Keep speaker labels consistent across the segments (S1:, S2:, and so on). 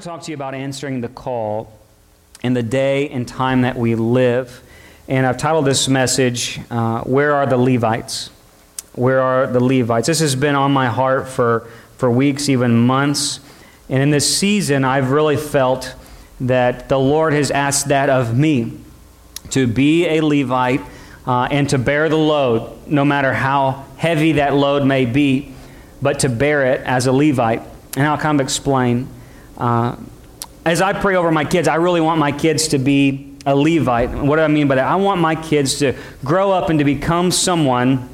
S1: to talk to you about answering the call in the day and time that we live. And I've titled this message, uh, Where Are the Levites? Where are the Levites? This has been on my heart for, for weeks, even months. And in this season, I've really felt that the Lord has asked that of me to be a Levite uh, and to bear the load, no matter how heavy that load may be, but to bear it as a Levite. And I'll kind of explain. Uh, as I pray over my kids, I really want my kids to be a Levite. What do I mean by that? I want my kids to grow up and to become someone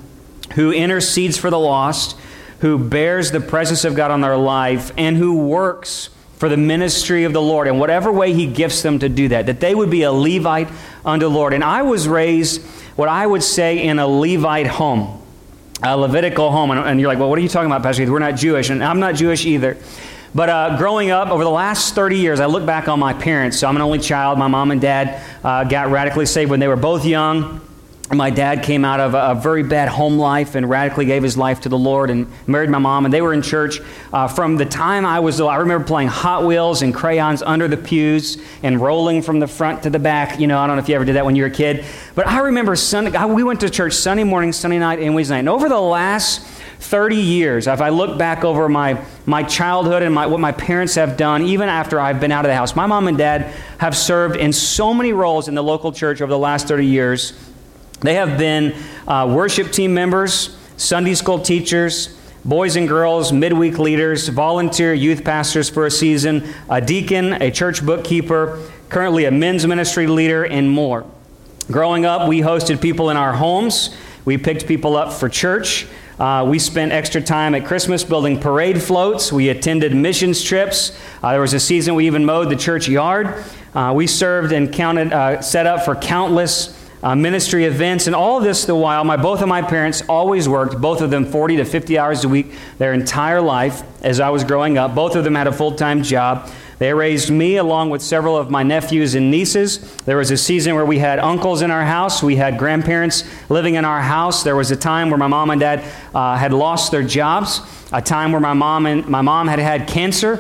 S1: who intercedes for the lost, who bears the presence of God on their life, and who works for the ministry of the Lord in whatever way He gifts them to do that, that they would be a Levite unto the Lord. And I was raised, what I would say, in a Levite home, a Levitical home. And, and you're like, well, what are you talking about, Pastor? Keith? We're not Jewish. And I'm not Jewish either. But uh, growing up, over the last 30 years, I look back on my parents. So I'm an only child. My mom and dad uh, got radically saved when they were both young. My dad came out of a, very bad home life and radically gave his life to the Lord and married my mom. And they were in church uh, from the time I was little. I remember playing Hot Wheels and crayons under the pews and rolling from the front to the back. You know, I don't know if you ever did that when you were a kid. But I remember Sunday, we went to church Sunday morning, Sunday night, and Wednesday night. And over the last 30 years, if I look back over my, my childhood and my, what my parents have done, even after I've been out of the house, my mom and dad have served in so many roles in the local church over the last 30 years they have been uh, worship team members, Sunday school teachers, boys and girls, midweek leaders, volunteer youth pastors for a season, a deacon, a church bookkeeper, currently a men's ministry leader, and more. Growing up, we hosted people in our homes. We picked people up for church. Uh, we spent extra time at Christmas building parade floats. We attended missions trips. Uh, there was a season we even mowed the church yard. Uh, we served and counted, uh, set up for countless uh, ministry events, and all this the while, my, both of my parents always worked, both of them 40 to 50 hours a week their entire life as I was growing up. Both of them had a full time job. They raised me along with several of my nephews and nieces. There was a season where we had uncles in our house. We had grandparents living in our house. There was a time where my mom and dad uh, had lost their jobs, a time where my mom and my mom had had cancer,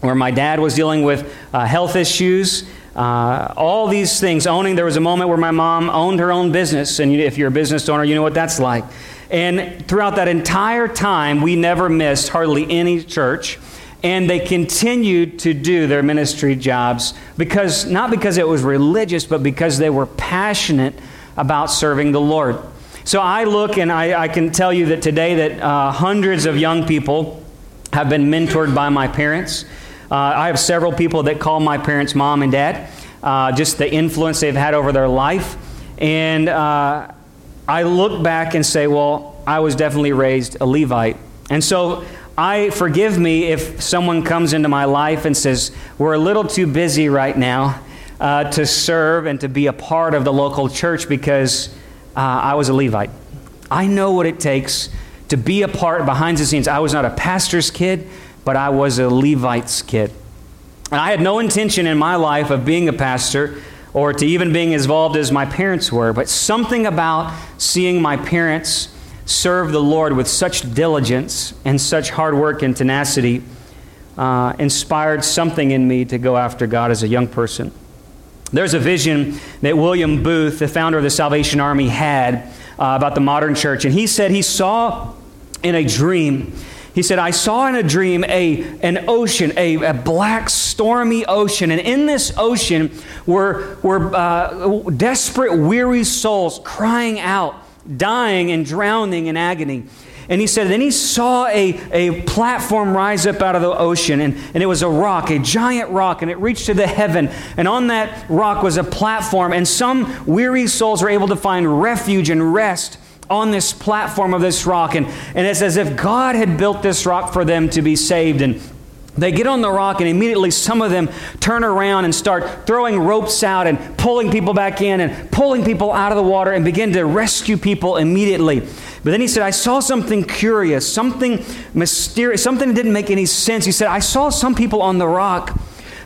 S1: where my dad was dealing with uh, health issues. Uh, all these things, owning, there was a moment where my mom owned her own business, and if you're a business owner, you know what that's like. And throughout that entire time, we never missed hardly any church. And they continued to do their ministry jobs because, not because it was religious, but because they were passionate about serving the Lord. So I look and I, I can tell you that today that uh, hundreds of young people have been mentored by my parents. Uh, I have several people that call my parents mom and dad, uh, just the influence they've had over their life. And uh, I look back and say, well, I was definitely raised a Levite. And so I forgive me if someone comes into my life and says, we're a little too busy right now uh, to serve and to be a part of the local church because uh, I was a Levite. I know what it takes to be a part behind the scenes. I was not a pastor's kid but I was a Levite's kid. And I had no intention in my life of being a pastor or to even being involved as my parents were, but something about seeing my parents serve the Lord with such diligence and such hard work and tenacity uh, inspired something in me to go after God as a young person. There's a vision that William Booth, the founder of the Salvation Army, had uh, about the modern church. And he said he saw in a dream he said, I saw in a dream a, an ocean, a, a black, stormy ocean. And in this ocean were, were uh, desperate, weary souls crying out, dying and drowning in agony. And he said, then he saw a, a platform rise up out of the ocean, and, and it was a rock, a giant rock, and it reached to the heaven. And on that rock was a platform, and some weary souls were able to find refuge and rest on this platform of this rock. And, and it's as if God had built this rock for them to be saved. And they get on the rock, and immediately some of them turn around and start throwing ropes out and pulling people back in and pulling people out of the water and begin to rescue people immediately. But then he said, I saw something curious, something mysterious, something that didn't make any sense. He said, I saw some people on the rock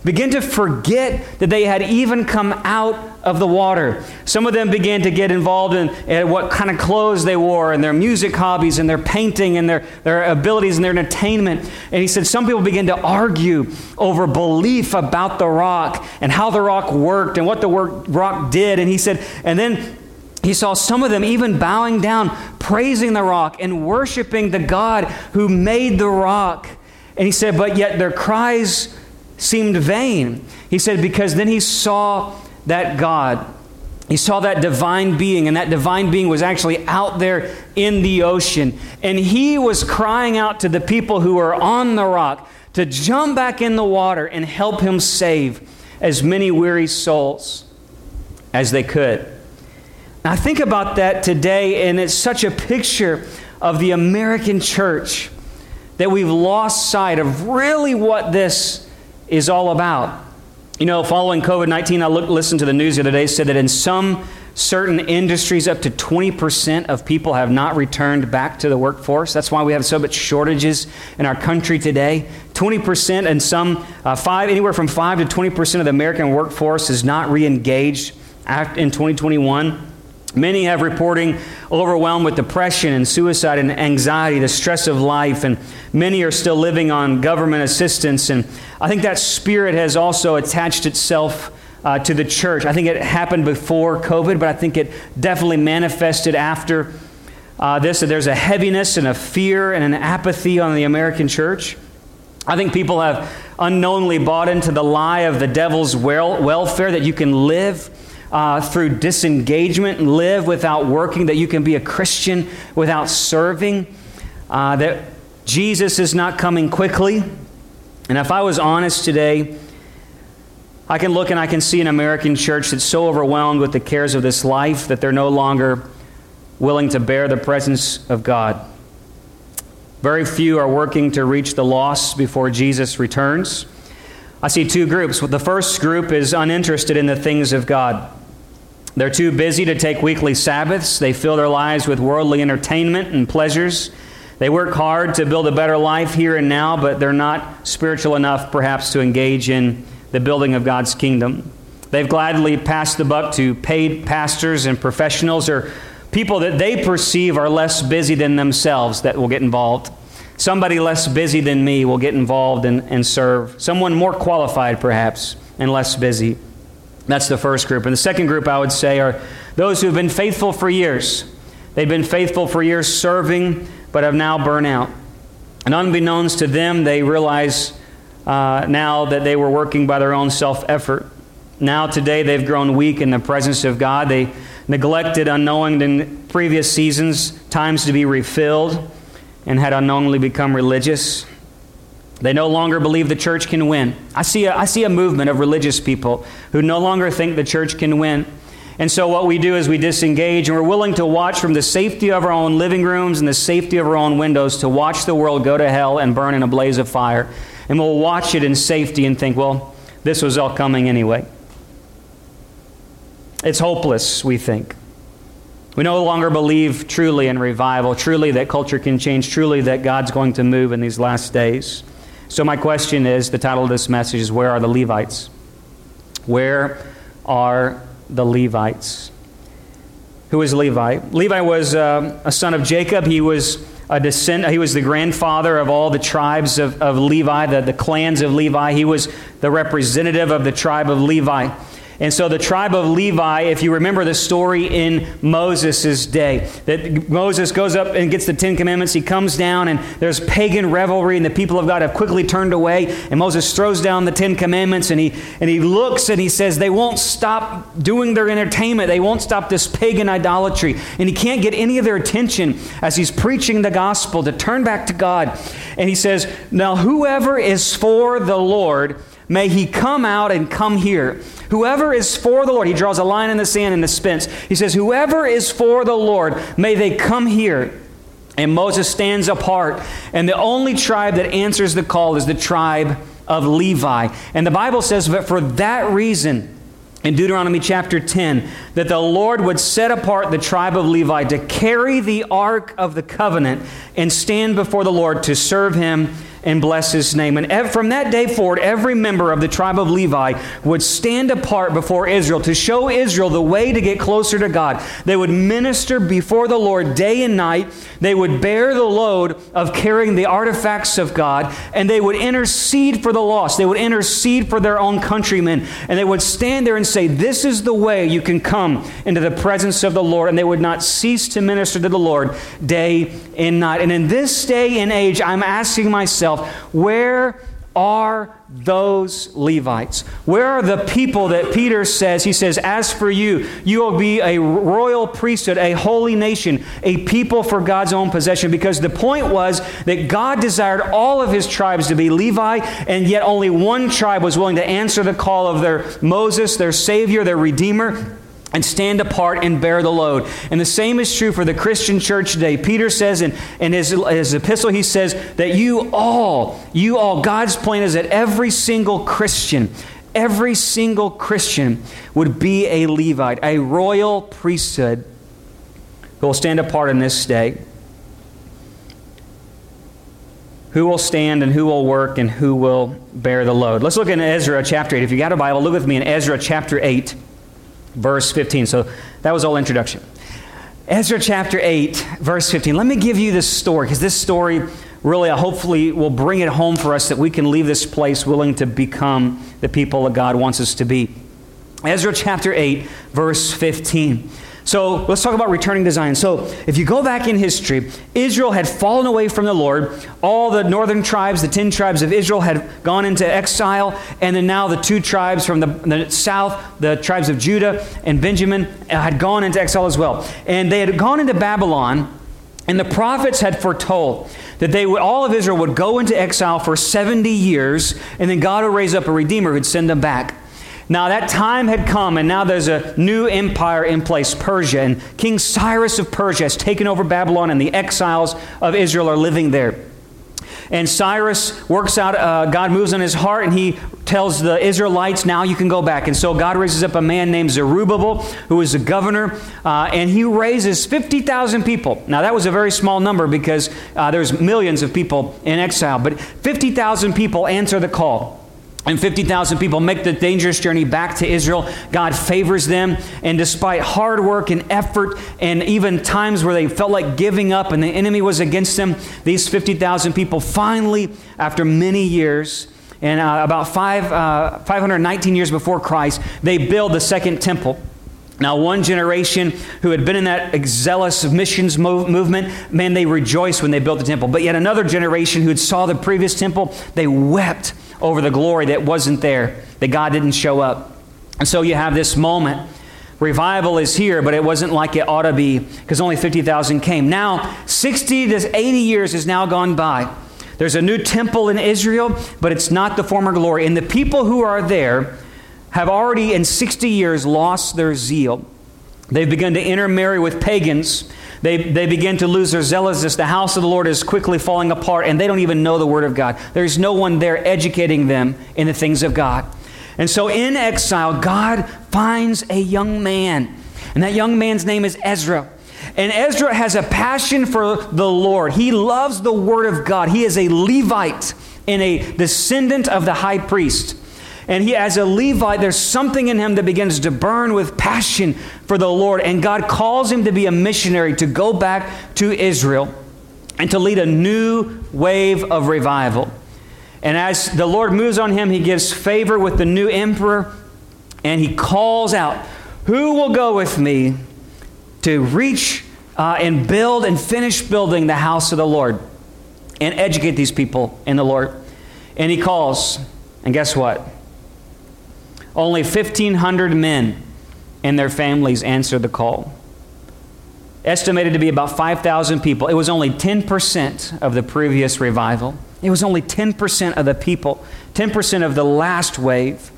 S1: begin to forget that they had even come out of the water. Some of them began to get involved in, in what kind of clothes they wore and their music hobbies and their painting and their, their abilities and their entertainment. And he said some people began to argue over belief about the rock and how the rock worked and what the rock did. And he said, and then he saw some of them even bowing down, praising the rock and worshiping the God who made the rock. And he said, but yet their cries seemed vain. He said, because then he saw that God. He saw that divine being, and that divine being was actually out there in the ocean. And he was crying out to the people who were on the rock to jump back in the water and help him save as many weary souls as they could. I think about that today, and it's such a picture of the American church that we've lost sight of really what this is all about. You know, following COVID 19, I listened to the news the other day, said that in some certain industries, up to 20% of people have not returned back to the workforce. That's why we have so much shortages in our country today. 20% and some, uh, five, anywhere from 5 to 20% of the American workforce is not re engaged in 2021. Many have reporting overwhelmed with depression and suicide and anxiety, the stress of life, and many are still living on government assistance. And I think that spirit has also attached itself uh, to the church. I think it happened before COVID, but I think it definitely manifested after uh, this. That there's a heaviness and a fear and an apathy on the American church. I think people have unknowingly bought into the lie of the devil's wel- welfare that you can live uh, through disengagement and live without working, that you can be a Christian without serving, uh, that Jesus is not coming quickly. And if I was honest today, I can look and I can see an American church that's so overwhelmed with the cares of this life that they're no longer willing to bear the presence of God. Very few are working to reach the lost before Jesus returns. I see two groups. The first group is uninterested in the things of God. They're too busy to take weekly Sabbaths. They fill their lives with worldly entertainment and pleasures. They work hard to build a better life here and now, but they're not spiritual enough, perhaps, to engage in the building of God's kingdom. They've gladly passed the buck to paid pastors and professionals or people that they perceive are less busy than themselves that will get involved. Somebody less busy than me will get involved and, and serve. Someone more qualified, perhaps, and less busy. That's the first group. And the second group, I would say, are those who have been faithful for years. They've been faithful for years serving, but have now burned out. And unbeknownst to them, they realize uh, now that they were working by their own self effort. Now, today, they've grown weak in the presence of God. They neglected, unknowing in previous seasons, times to be refilled, and had unknowingly become religious. They no longer believe the church can win. I see, a, I see a movement of religious people who no longer think the church can win. And so, what we do is we disengage and we're willing to watch from the safety of our own living rooms and the safety of our own windows to watch the world go to hell and burn in a blaze of fire. And we'll watch it in safety and think, well, this was all coming anyway. It's hopeless, we think. We no longer believe truly in revival, truly that culture can change, truly that God's going to move in these last days. So, my question is the title of this message is Where are the Levites? Where are the Levites? Who is Levi? Levi was uh, a son of Jacob. He was a descend, he was the grandfather of all the tribes of, of Levi, the, the clans of Levi. He was the representative of the tribe of Levi. And so the tribe of Levi, if you remember the story in Moses' day, that Moses goes up and gets the Ten Commandments, he comes down and there's pagan revelry and the people of God have quickly turned away. And Moses throws down the Ten Commandments and he, and he looks and he says, they won't stop doing their entertainment. They won't stop this pagan idolatry. And he can't get any of their attention as he's preaching the gospel to turn back to God. And he says, now whoever is for the Lord, may he come out and come here. Whoever is for the Lord, he draws a line in the sand in the spence. He says, Whoever is for the Lord, may they come here. And Moses stands apart. And the only tribe that answers the call is the tribe of Levi. And the Bible says that for that reason, in Deuteronomy chapter 10, that the Lord would set apart the tribe of Levi to carry the ark of the covenant and stand before the Lord to serve him and bless his name. And from that day forward, every member of the tribe of Levi would stand apart before Israel to show Israel the way to get closer to God. They would minister before the Lord day and night. They would bear the load of carrying the artifacts of God, and they would intercede for the lost. They would intercede for their own countrymen, and they would stand there and say, This is the way you can come into the presence of the Lord. And they would not cease to minister to the Lord day and night. And in this day and age, I'm asking myself, where are those Levites? Where are the people that Peter says, he says, As for you, you will be a royal priesthood, a holy nation, a people for God's own possession? Because the point was that God desired all of his tribes to be Levi, and yet only one tribe was willing to answer the call of their Moses, their Savior, their Redeemer and stand apart and bear the load. And the same is true for the Christian church today. Peter says in, in his, his epistle, he says that you all, you all, God's plan is that every single Christian, every single Christian would be a Levite, a royal priesthood who will stand apart in this day. Who will stand and who will work and who will bear the load? Let's look in Ezra chapter 8. If you got a Bible, look with me in Ezra chapter 8 verse 15. So that was all introduction. Ezra chapter 8, verse 15. Let me give you this story because this story really, uh, hopefully, will bring it home for us that we can leave this place willing to become the people that God wants us to be. Ezra chapter 8, verse 15. So let's talk about returning to Zion. So if you go back in history, Israel had fallen away from the Lord. All the northern tribes, the ten tribes of Israel, had gone into exile. And then now the two tribes from the, the south, the tribes of Judah and Benjamin, uh, had gone into exile as well. And they had gone into Babylon. And the prophets had foretold that they would, all of Israel would go into exile for 70 years, and then God would raise up a redeemer who'd send them back. Now that time had come, and now there's a new empire in place, Persia. And King Cyrus of Persia has taken over Babylon, and the exiles of Israel are living there. And Cyrus works out, uh, God moves on his heart, and he tells the Israelites, now you can go back. And so God raises up a man named Zerubbabel, who is a governor, uh, and he raises 50,000 people. Now, that was a very small number because uh, there's millions of people in exile, but 50,000 people answer the call and 50,000 people make the dangerous journey back to Israel. God favors them, and despite hard work and effort, and even times where they felt like giving up and the enemy was against them, these 50,000 people finally, after many years, and uh, about five, uh, 519 years before Christ, they build the second temple. Now, one generation who had been in that zealous missions move, movement, man, they rejoiced when they built the temple. But yet another generation who had saw the previous temple, they wept over the glory that wasn't there, that God didn't show up. And so you have this moment. Revival is here, but it wasn't like it ought to be because only 50,000 came. Now, 60 to 80 years has now gone by. There's a new temple in Israel, but it's not the former glory. And the people who are there have already, in 60 years, lost their zeal. They've begun to intermarry with pagans. They, they begin to lose their zealousness. The house of the Lord is quickly falling apart, and they don't even know the Word of God. There's no one there educating them in the things of God. And so in exile, God finds a young man, and that young man's name is Ezra. And Ezra has a passion for the Lord. He loves the Word of God. He is a Levite and a descendant of the high priest. And he, as a Levite, there's something in him that begins to burn with passion for the Lord. And God calls him to be a missionary, to go back to Israel and to lead a new wave of revival. And as the Lord moves on him, he gives favor with the new emperor and he calls out, Who will go with me to reach uh, and build and finish building the house of the Lord and educate these people in the Lord? And he calls, and guess what? Only 1,500 men and their families answered the call. Estimated to be about 5,000 people. It was only 10% of the previous revival. It was only 10% of the people, 10% of the last wave.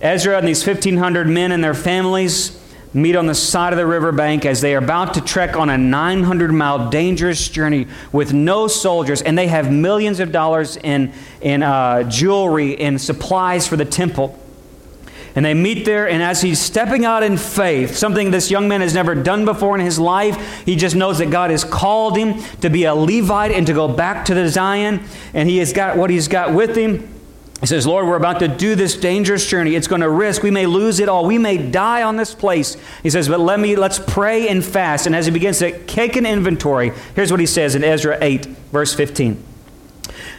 S1: Ezra and these 1,500 men and their families meet on the side of the riverbank as they are about to trek on a 900 mile dangerous journey with no soldiers, and they have millions of dollars in, in uh, jewelry and supplies for the temple. And they meet there, and as he's stepping out in faith, something this young man has never done before in his life, he just knows that God has called him to be a Levite and to go back to the Zion. And he has got what he's got with him. He says, Lord, we're about to do this dangerous journey. It's going to risk. We may lose it all. We may die on this place. He says, but let me, let's pray and fast. And as he begins to take an inventory, here's what he says in Ezra 8, verse 15.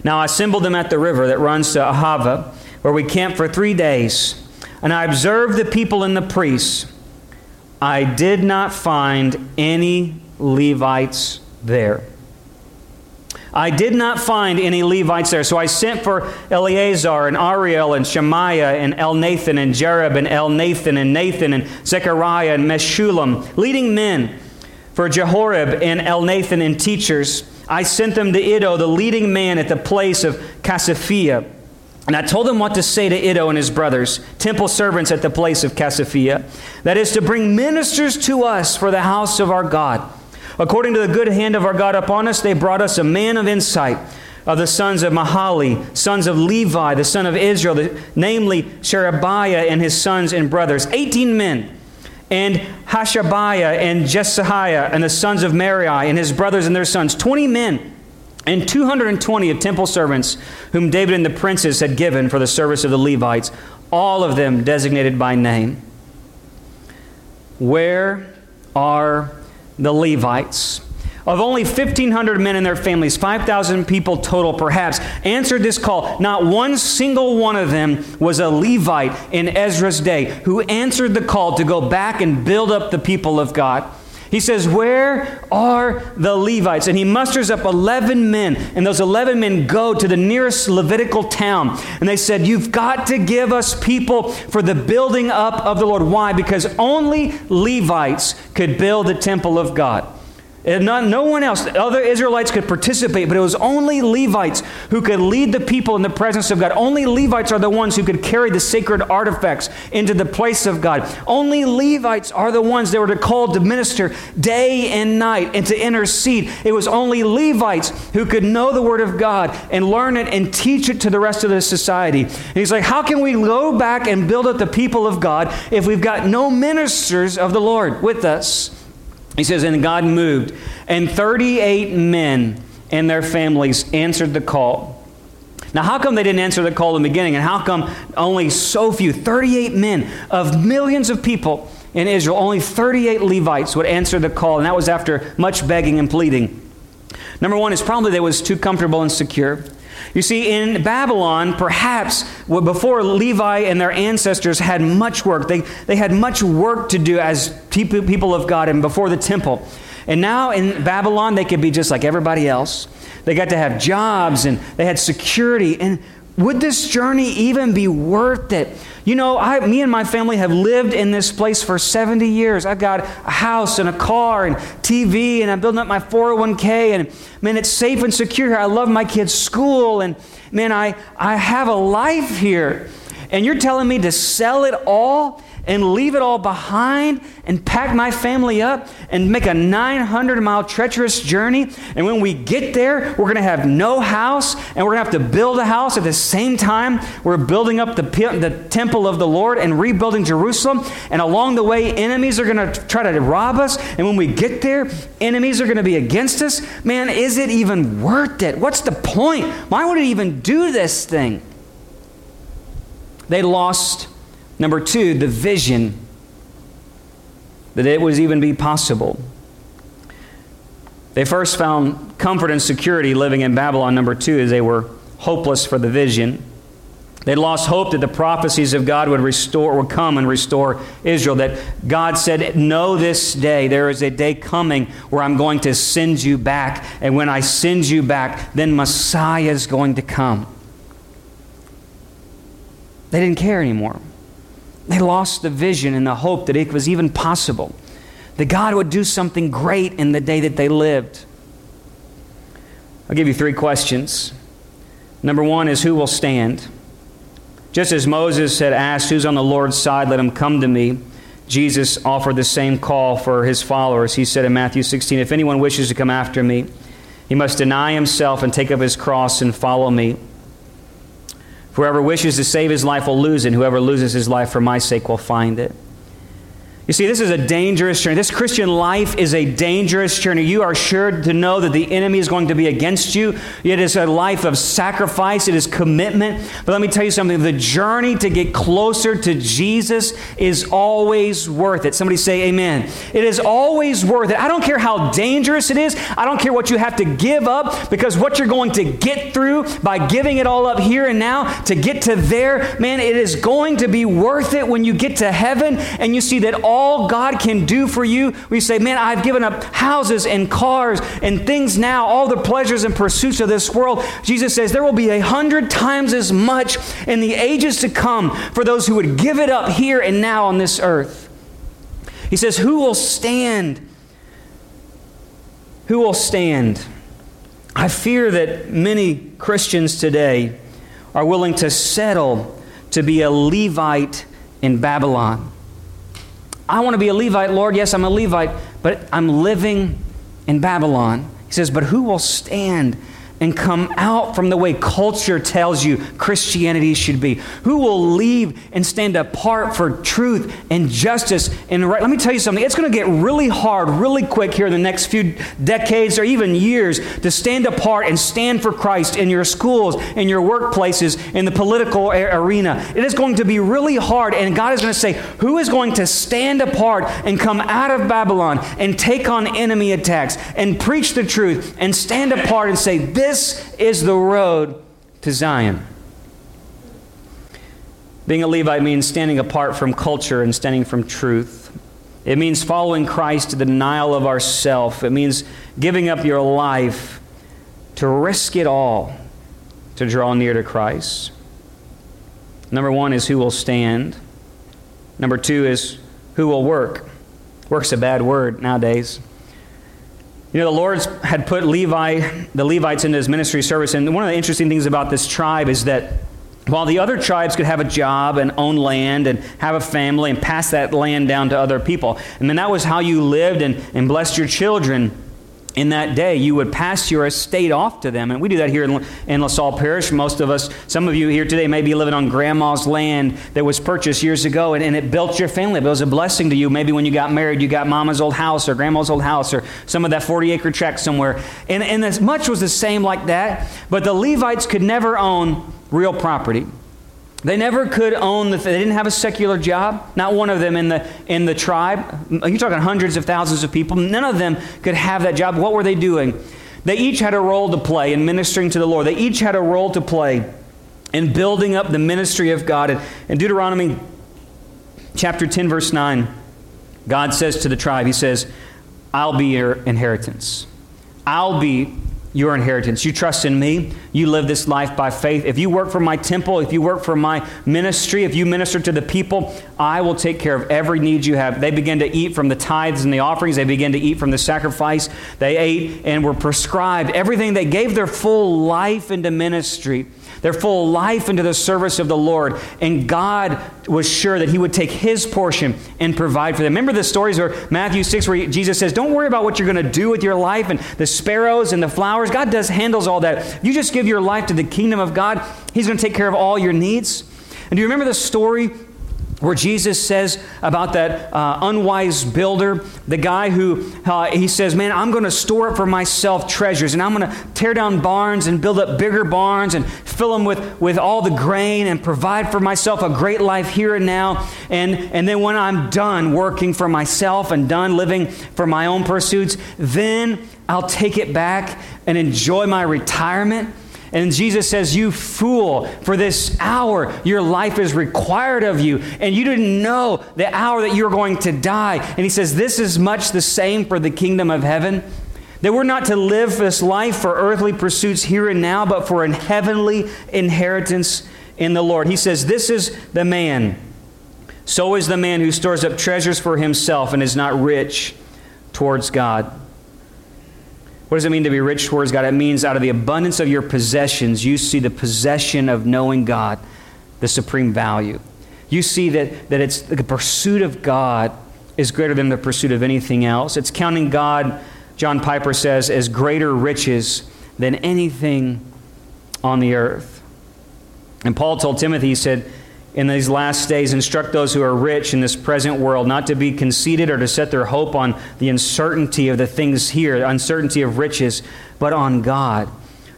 S1: Now I assembled them at the river that runs to Ahava, where we camped for three days. And I observed the people and the priests. I did not find any Levites there. I did not find any Levites there. So I sent for Eleazar and Ariel and Shemaiah and Elnathan and Jarib and Elnathan and Nathan and Zechariah and Meshullam, leading men for Joiarib and Elnathan and teachers. I sent them to Iddo, the leading man at the place of Casiphia. And I told them what to say to Iddo and his brothers, temple servants at the place of Casiphia, that is to bring ministers to us for the house of our God. According to the good hand of our God upon us, they brought us a man of insight of the sons of Mahali, sons of Levi, the son of Israel, namely Sherebiah and his sons and brothers, 18 men, and Hashabiah and Jeshaiah and the sons of Merari and his brothers and their sons, 20 men, and 220 of temple servants whom David and the princes had given for the service of the Levites, all of them designated by name. Where are the Levites. Of only 1,500 men and their families, 5,000 people total perhaps, answered this call. Not one single one of them was a Levite in Ezra's day who answered the call to go back and build up the people of God. He says, Where are the Levites? And he musters up 11 men, and those 11 men go to the nearest Levitical town. And they said, You've got to give us people for the building up of the Lord. Why? Because only Levites could build the temple of God. And not, no one else, other Israelites could participate, but it was only Levites who could lead the people in the presence of God. Only Levites are the ones who could carry the sacred artifacts into the place of God. Only Levites are the ones that were called to minister day and night and to intercede. It was only Levites who could know the Word of God and learn it and teach it to the rest of the society. And he's like, How can we go back and build up the people of God if we've got no ministers of the Lord with us? He says, And God moved, and 38 men and their families answered the call. Now, how come they didn't answer the call in the beginning? And how come only so few, 38 men of millions of people in Israel, only 38 Levites would answer the call? And that was after much begging and pleading. Number one is probably they was too comfortable and secure. You see, in Babylon, perhaps before Levi and their ancestors had much work, they, they had much work to do as people of God and before the temple. And now in Babylon, they could be just like everybody else. They got to have jobs and they had security. And would this journey even be worth it? You know, I, me and my family have lived in this place for 70 years. I've got a house and a car and TV, and I'm building up my 401k. And man, it's safe and secure here. I love my kids' school, and man, I, I have a life here. And you're telling me to sell it all and leave it all behind and pack my family up and make a 900 mile treacherous journey. And when we get there, we're going to have no house and we're going to have to build a house at the same time. We're building up the, the temple of the Lord and rebuilding Jerusalem. And along the way, enemies are going to try to rob us. And when we get there, enemies are going to be against us. Man, is it even worth it? What's the point? Why would it even do this thing? They lost Number two, the vision that it would even be possible. They first found comfort and security living in Babylon. Number two is they were hopeless for the vision. They lost hope that the prophecies of God would restore, would come and restore Israel. That God said, Know this day, there is a day coming where I'm going to send you back. And when I send you back, then Messiah is going to come. They didn't care anymore. They lost the vision and the hope that it was even possible that God would do something great in the day that they lived. I'll give you three questions. Number one is who will stand? Just as Moses had asked, Who's on the Lord's side? Let him come to me. Jesus offered the same call for his followers. He said in Matthew 16, If anyone wishes to come after me, he must deny himself and take up his cross and follow me. Whoever wishes to save his life will lose it, whoever loses his life for my sake will find it. You see, this is a dangerous journey. This Christian life is a dangerous journey. You are sure to know that the enemy is going to be against you. It is a life of sacrifice, it is commitment. But let me tell you something the journey to get closer to Jesus is always worth it. Somebody say, Amen. It is always worth it. I don't care how dangerous it is, I don't care what you have to give up, because what you're going to get through by giving it all up here and now to get to there, man, it is going to be worth it when you get to heaven and you see that all all God can do for you, we say, Man, I've given up houses and cars and things now, all the pleasures and pursuits of this world. Jesus says there will be a hundred times as much in the ages to come for those who would give it up here and now on this earth. He says, Who will stand? Who will stand? I fear that many Christians today are willing to settle to be a Levite in Babylon. I want to be a Levite, Lord. Yes, I'm a Levite, but I'm living in Babylon. He says, But who will stand and come out from the way culture tells you Christianity should be? Who will leave and stand apart for truth and justice and right? Let me tell you something. It's going to get really hard, really quick here in the next few decades or even years to stand apart and stand for Christ in your schools, in your workplaces, in the political arena. It is going to be really hard, and God is going to say, Who is going to stand apart and come out of Babylon and take on enemy attacks and preach the truth and stand apart and say, This this is the road to Zion. Being a Levite means standing apart from culture and standing from truth. It means following Christ to the denial of ourself. It means giving up your life to risk it all to draw near to Christ. Number one is who will stand. Number two is who will work. Work's a bad word nowadays. You know, the Lord had put Levi, the Levites into his ministry service, and one of the interesting things about this tribe is that while the other tribes could have a job and own land and have a family and pass that land down to other people, and then that was how you lived and, and blessed your children in that day, you would pass your estate off to them. And we do that here in, in LaSalle Parish. Most of us, some of you here today, may be living on grandma's land that was purchased years ago, and, and it built your family. It was a blessing to you. Maybe when you got married, you got mama's old house or grandma's old house or some of that 40 acre tract somewhere. And, and as much was the same like that, but the Levites could never own real property. They never could own the, they didn't have a secular job. Not one of them in the, in the tribe. You're talking hundreds of thousands of people. None of them could have that job. What were they doing? They each had a role to play in ministering to the Lord. They each had a role to play in building up the ministry of God. In Deuteronomy chapter 10, verse 9, God says to the tribe, He says, I'll be your inheritance. I'll be your inheritance. You trust in me. You live this life by faith. If you work for my temple, if you work for my ministry, if you minister to the people, I will take care of every need you have. They begin to eat from the tithes and the offerings. They begin to eat from the sacrifice. They ate and were prescribed everything. They gave their full life into ministry their full life into the service of the Lord. And God was sure that He would take His portion and provide for them. Remember the stories where Matthew 6, where Jesus says, Don't worry about what you're going to do with your life and the sparrows and the flowers. God does handles all that. You just give your life to the kingdom of God, He's going to take care of all your needs. And do you remember the story where Jesus says about that uh, unwise builder, the guy who uh, he says, Man, I'm going to store up for myself treasures, and I'm going to tear down barns and build up bigger barns and fill them with, with all the grain and provide for myself a great life here and now. And, and then when I'm done working for myself and done living for my own pursuits, then I'll take it back and enjoy my retirement and Jesus says, You fool, for this hour your life is required of you, and you didn't know the hour that you're going to die. And he says, This is much the same for the kingdom of heaven. That we're not to live this life for earthly pursuits here and now, but for an heavenly inheritance in the Lord. He says, This is the man. So is the man who stores up treasures for himself and is not rich towards God. What does it mean to be rich towards God? It means out of the abundance of your possessions, you see the possession of knowing God, the supreme value. You see that, that it's the pursuit of God is greater than the pursuit of anything else. It's counting God, John Piper says, as greater riches than anything on the earth. And Paul told Timothy, he said, in these last days, instruct those who are rich in this present world not to be conceited or to set their hope on the uncertainty of the things here, the uncertainty of riches, but on God,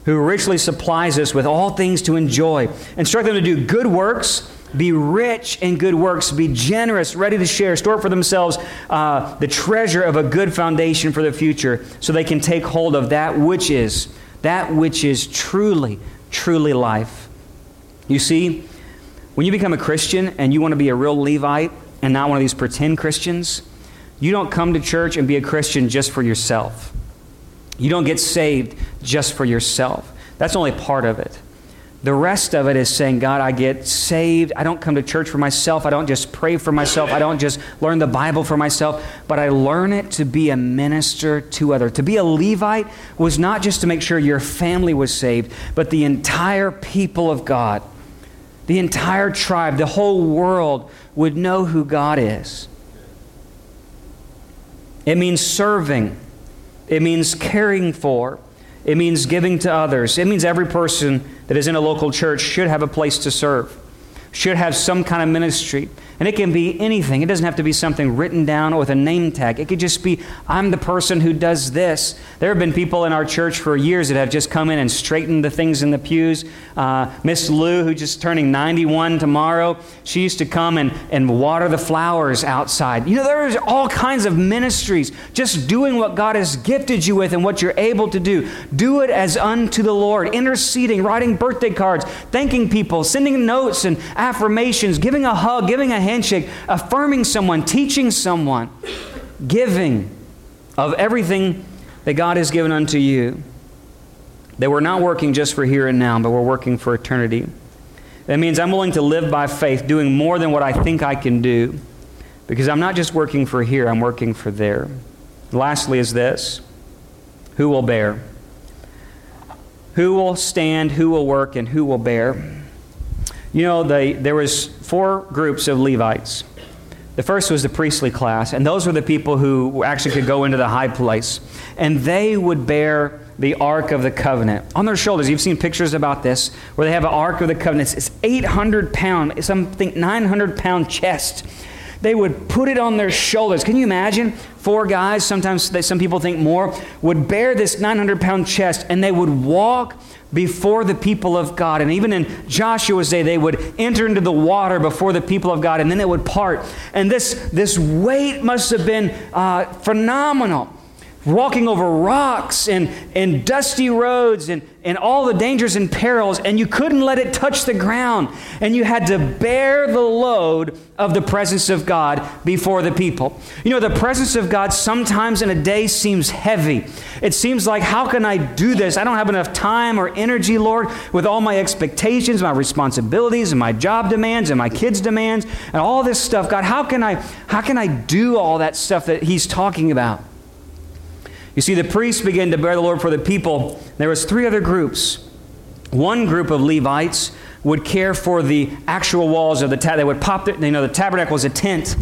S1: who richly supplies us with all things to enjoy. Instruct them to do good works, be rich in good works, be generous, ready to share, store for themselves uh, the treasure of a good foundation for the future, so they can take hold of that which is, that which is truly, truly life. You see, when you become a Christian and you want to be a real Levite and not one of these pretend Christians, you don't come to church and be a Christian just for yourself. You don't get saved just for yourself. That's only part of it. The rest of it is saying, God, I get saved. I don't come to church for myself. I don't just pray for myself. I don't just learn the Bible for myself, but I learn it to be a minister to others. To be a Levite was not just to make sure your family was saved, but the entire people of God the entire tribe, the whole world would know who God is. It means serving, it means caring for, it means giving to others. It means every person that is in a local church should have a place to serve, should have some kind of ministry. And it can be anything. It doesn't have to be something written down with a name tag. It could just be, I'm the person who does this. There have been people in our church for years that have just come in and straightened the things in the pews. Uh, Miss Lou, who's just turning 91 tomorrow, she used to come and, and water the flowers outside. You know, there's all kinds of ministries. Just doing what God has gifted you with and what you're able to do. Do it as unto the Lord. Interceding, writing birthday cards, thanking people, sending notes and affirmations, giving a hug, giving a handshake, affirming someone, teaching someone, giving of everything that God has given unto you. That we're not working just for here and now, but we're working for eternity. That means I'm willing to live by faith, doing more than what I think I can do, because I'm not just working for here, I'm working for there. Lastly, is this who will bear? Who will stand, who will work, and who will bear? You know, they, there was four groups of Levites. The first was the priestly class, and those were the people who actually could go into the high place. And they would bear the Ark of the Covenant on their shoulders. You've seen pictures about this where they have an Ark of the Covenant. It's 800 pound, something 900 pound chest. They would put it on their shoulders. Can you imagine? Four guys, sometimes they, some people think more, would bear this 900 pound chest and they would walk before the people of God. And even in Joshua's day, they would enter into the water before the people of God, and then it would part. And this, this weight must have been uh, phenomenal walking over rocks and, and dusty roads and, and all the dangers and perils, and you couldn't let it touch the ground. And you had to bear the load of the presence of God before the people. You know, the presence of God sometimes in a day seems heavy. It seems like, how can I do this? I don't have enough time or energy, Lord, with all my expectations, my responsibilities, and my job demands, and my kids' demands, and all this stuff. God, how can I, how can I do all that stuff that He's talking about? You see, the priests began to bear the Lord for the people. There was three other groups. One group of Levites would care for the actual walls of the tent. They would pop, you know, the tabernacle was a tent,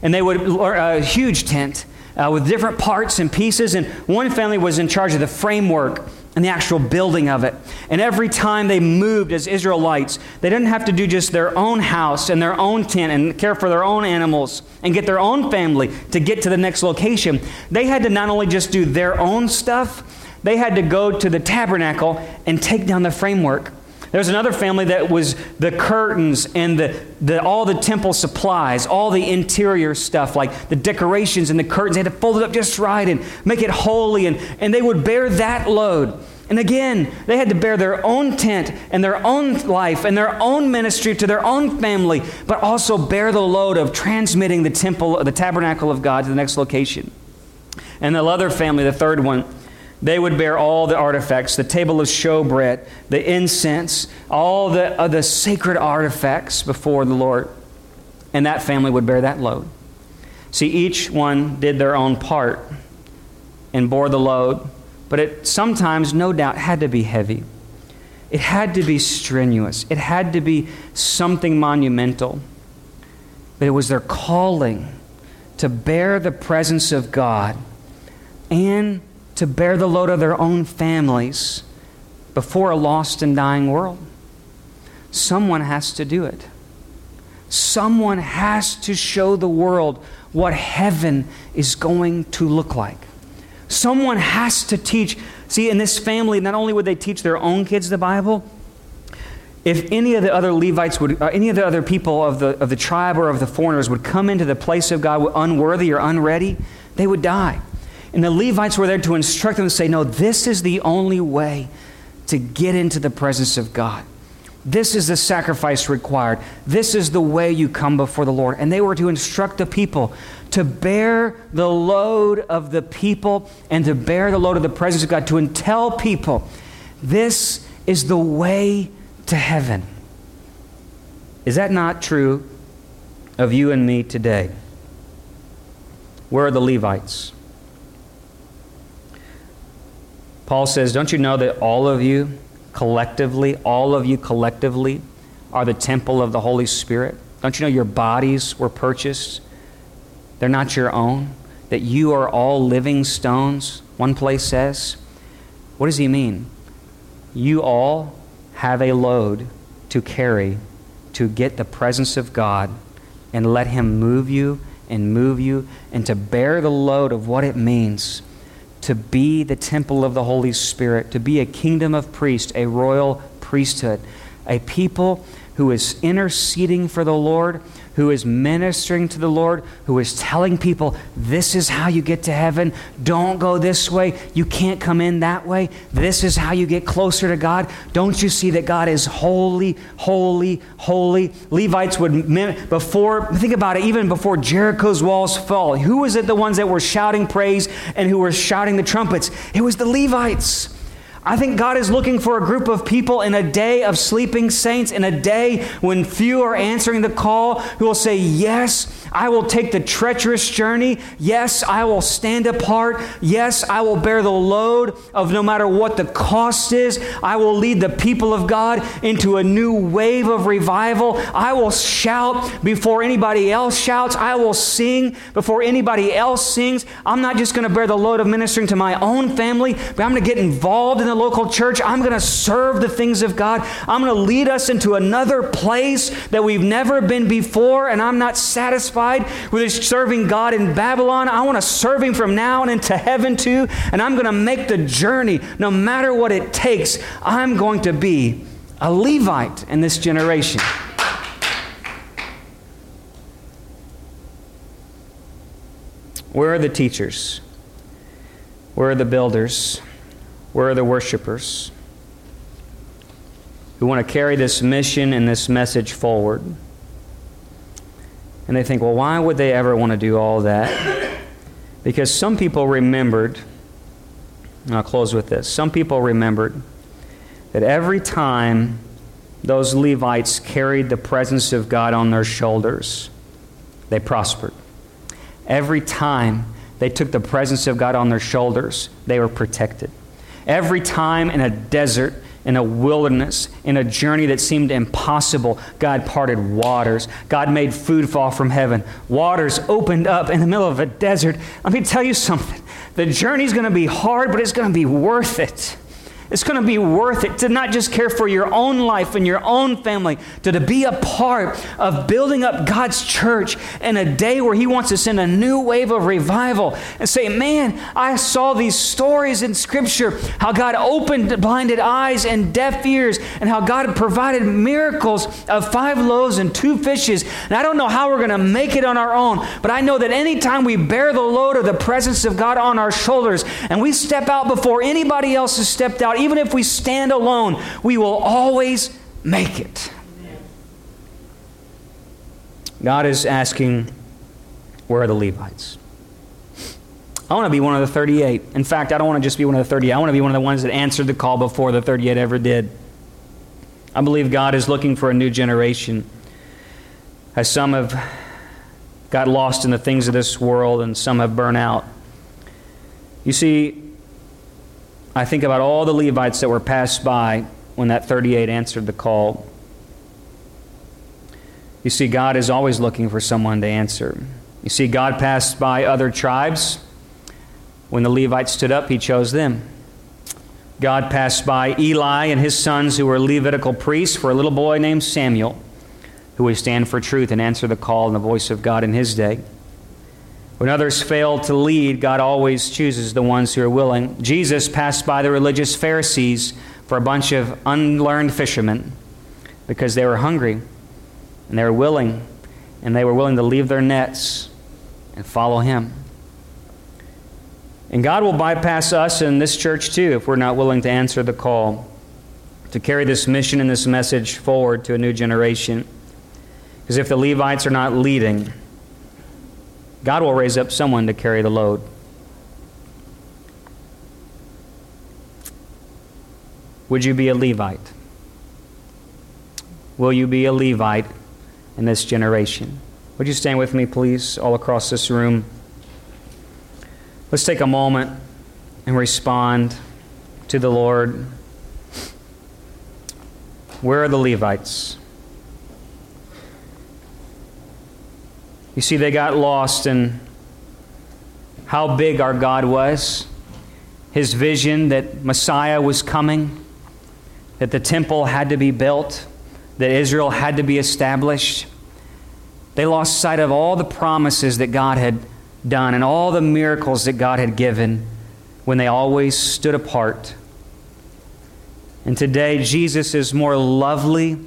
S1: and they would a huge tent uh, with different parts and pieces. And one family was in charge of the framework and the actual building of it. And every time they moved as Israelites, they didn't have to do just their own house and their own tent and care for their own animals and get their own family to get to the next location. They had to not only just do their own stuff, they had to go to the tabernacle and take down the framework. There's another family that was the curtains and the, the, all the temple supplies, all the interior stuff, like the decorations and the curtains. They had to fold it up just right and make it holy, and, and they would bear that load. And again, they had to bear their own tent and their own life and their own ministry to their own family, but also bear the load of transmitting the temple, the tabernacle of God to the next location. And the other family, the third one, they would bear all the artifacts the table of showbread, the incense, all the, uh, the sacred artifacts before the Lord. And that family would bear that load. See, each one did their own part and bore the load, but it sometimes, no doubt, had to be heavy. It had to be strenuous. It had to be something monumental. But it was their calling to bear the presence of God and to bear the load of their own families before a lost and dying world. someone has to do it. Someone has to show the world what heaven is going to look like. Someone has to teach. See, in this family, not only would they teach their own kids the Bible, if any of the other Levites would, uh, any of the other people of the, of the tribe or of the foreigners would come into the place of God unworthy or unready, they would die. And the Levites were there to instruct them to say, no, this is the only way to get into the presence of God. This is the sacrifice required. This is the way you come before the Lord. And they were to instruct the people to bear the load of the people and to bear the load of the presence of God, to tell people this is the way to heaven. Is that not true of you and me today? Where are the Levites? Paul says, Don't you know that all of you collectively, all of you collectively, are the temple of the Holy Spirit? Don't you know your bodies were purchased? They're not your own. That you are all living stones, one place says. What does he mean? You all have a load to carry to get the presence of God and let Him move you and move you and to bear the load of what it means to be the temple of the Holy Spirit, to be a kingdom of priests, a royal priesthood, a people who is interceding for the Lord, who is ministering to the Lord, who is telling people, this is how you get to heaven. Don't go this way. You can't come in that way. This is how you get closer to God. Don't you see that God is holy, holy, holy? Levites would, before, think about it, even before Jericho's walls fall, who was it the ones that were shouting praise and who were shouting the trumpets? It was the Levites. I think God is looking for a group of people in a day of sleeping saints, in a day when few are answering the call, who will say, Yes, I will take the treacherous journey. Yes, I will stand apart. Yes, I will bear the load of no matter what the cost is. I will lead the people of God into a new wave of revival. I will shout before anybody else shouts. I will sing before anybody else sings. I'm not just going to bear the load of ministering to my own family, but I'm going to get involved in the local church. I'm going to serve the things of God. I'm going to lead us into another place that we've never been before, and I'm not satisfied satisfied with serving God in Babylon. I want to serve Him from now and into heaven too. And I'm going to make the journey no matter what it takes. I'm going to be a Levite in this generation. Where are the teachers? Where are the builders? Where are the worshipers who want to carry this mission and this message forward? And they think, well, why would they ever want to do all that? Because some people remembered, and I'll close with this some people remembered that every time those Levites carried the presence of God on their shoulders, they prospered. Every time they took the presence of God on their shoulders, they were protected. Every time in a desert, in a wilderness, in a journey that seemed impossible, God parted waters. God made food fall from heaven. Waters opened up in the middle of a desert. Let me tell you something. The journey's going to be hard, but it's going to be worth it. It's going to be worth it to not just care for your own life and your own family, to, to be a part of building up God's church in a day where He wants to send a new wave of revival and say, Man, I saw these stories in Scripture how God opened blinded eyes and deaf ears, and how God provided miracles of five loaves and two fishes. And I don't know how we're going to make it on our own, but I know that anytime we bear the load of the presence of God on our shoulders and we step out before anybody else has stepped out, even if we stand alone, we will always make it. God is asking, where are the Levites? I want to be one of the 38. In fact, I don't want to just be one of the 38. I want to be one of the ones that answered the call before the 38 ever did. I believe God is looking for a new generation. As some have got lost in the things of this world and some have burned out. You see, I think about all the Levites that were passed by when that 38 answered the call. You see, God is always looking for someone to answer. You see, God passed by other tribes. When the Levites stood up, he chose them. God passed by Eli and his sons, who were Levitical priests, for a little boy named Samuel, who would stand for truth and answer the call and the voice of God in his day. When others fail to lead, God always chooses the ones who are willing. Jesus passed by the religious Pharisees for a bunch of unlearned fishermen because they were hungry and they were willing and they were willing to leave their nets and follow him. And God will bypass us in this church too if we're not willing to answer the call to carry this mission and this message forward to a new generation. Because if the Levites are not leading, God will raise up someone to carry the load. Would you be a Levite? Will you be a Levite in this generation? Would you stand with me, please, all across this room? Let's take a moment and respond to the Lord. Where are the Levites? You see, they got lost in how big our God was, his vision that Messiah was coming, that the temple had to be built, that Israel had to be established. They lost sight of all the promises that God had done and all the miracles that God had given when they always stood apart. And today, Jesus is more lovely,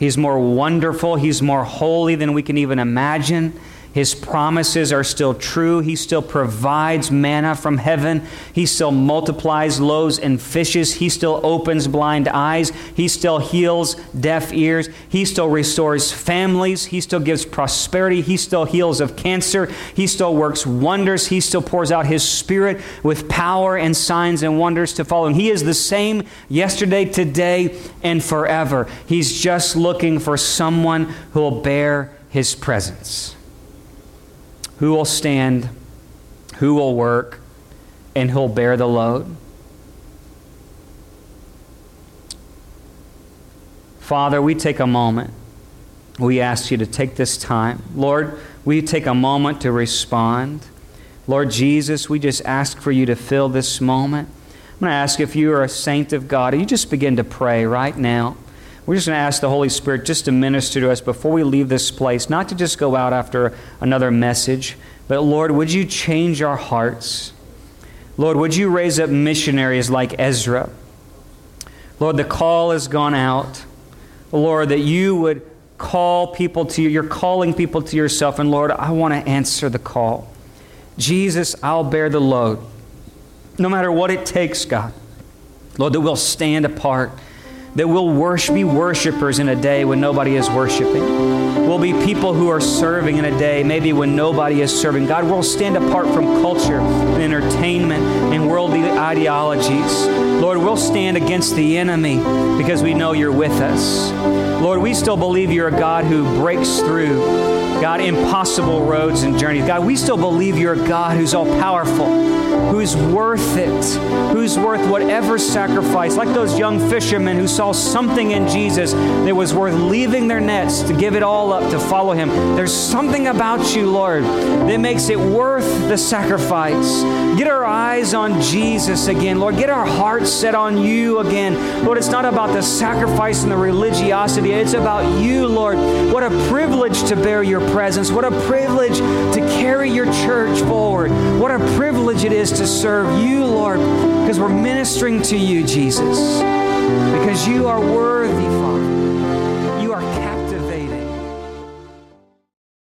S1: He's more wonderful, He's more holy than we can even imagine. His promises are still true. He still provides manna from heaven. He still multiplies loaves and fishes. He still opens blind eyes. He still heals deaf ears. He still restores families. He still gives prosperity. He still heals of cancer. He still works wonders. He still pours out His Spirit with power and signs and wonders to follow. And He is the same yesterday, today, and forever. He's just looking for someone who will bear His presence who will stand, who will work, and who'll bear the load. Father, we take a moment. We ask you to take this time. Lord, we take a moment to respond. Lord Jesus, we just ask for you to fill this moment. I'm going to ask if you are a saint of God, you just begin to pray right now. We're just going to ask the Holy Spirit just to minister to us before we leave this place, not to just go out after another message, but Lord, would you change our hearts? Lord, would you raise up missionaries like Ezra? Lord, the call has gone out. Lord, that you would call people to you. You're calling people to yourself. And Lord, I want to answer the call. Jesus, I'll bear the load. No matter what it takes, God. Lord, that we'll stand apart that we'll worship, be worshipers in a day when nobody is worshiping. We'll be people who are serving in a day maybe when nobody is serving. God, we'll stand apart from culture and entertainment and worldly ideologies. Lord, we'll stand against the enemy because we know you're with us. Lord, we still believe you're a God who breaks through, God, impossible roads and journeys. God, we still believe you're a God who's all powerful who's worth it, who's worth whatever sacrifice. Like those young fishermen who saw something in Jesus that was worth leaving their nets to give it all up to follow him. There's something about you, Lord, that makes it worth the sacrifice. Get our eyes on Jesus again, Lord. Get our hearts set on you again. Lord, it's not about the sacrifice and the religiosity, it's about you, Lord. What a privilege to bear your presence. What a privilege to carry your church forward. What a privilege it is to serve you, Lord, because we're ministering to you, Jesus, because you are worthy, Father.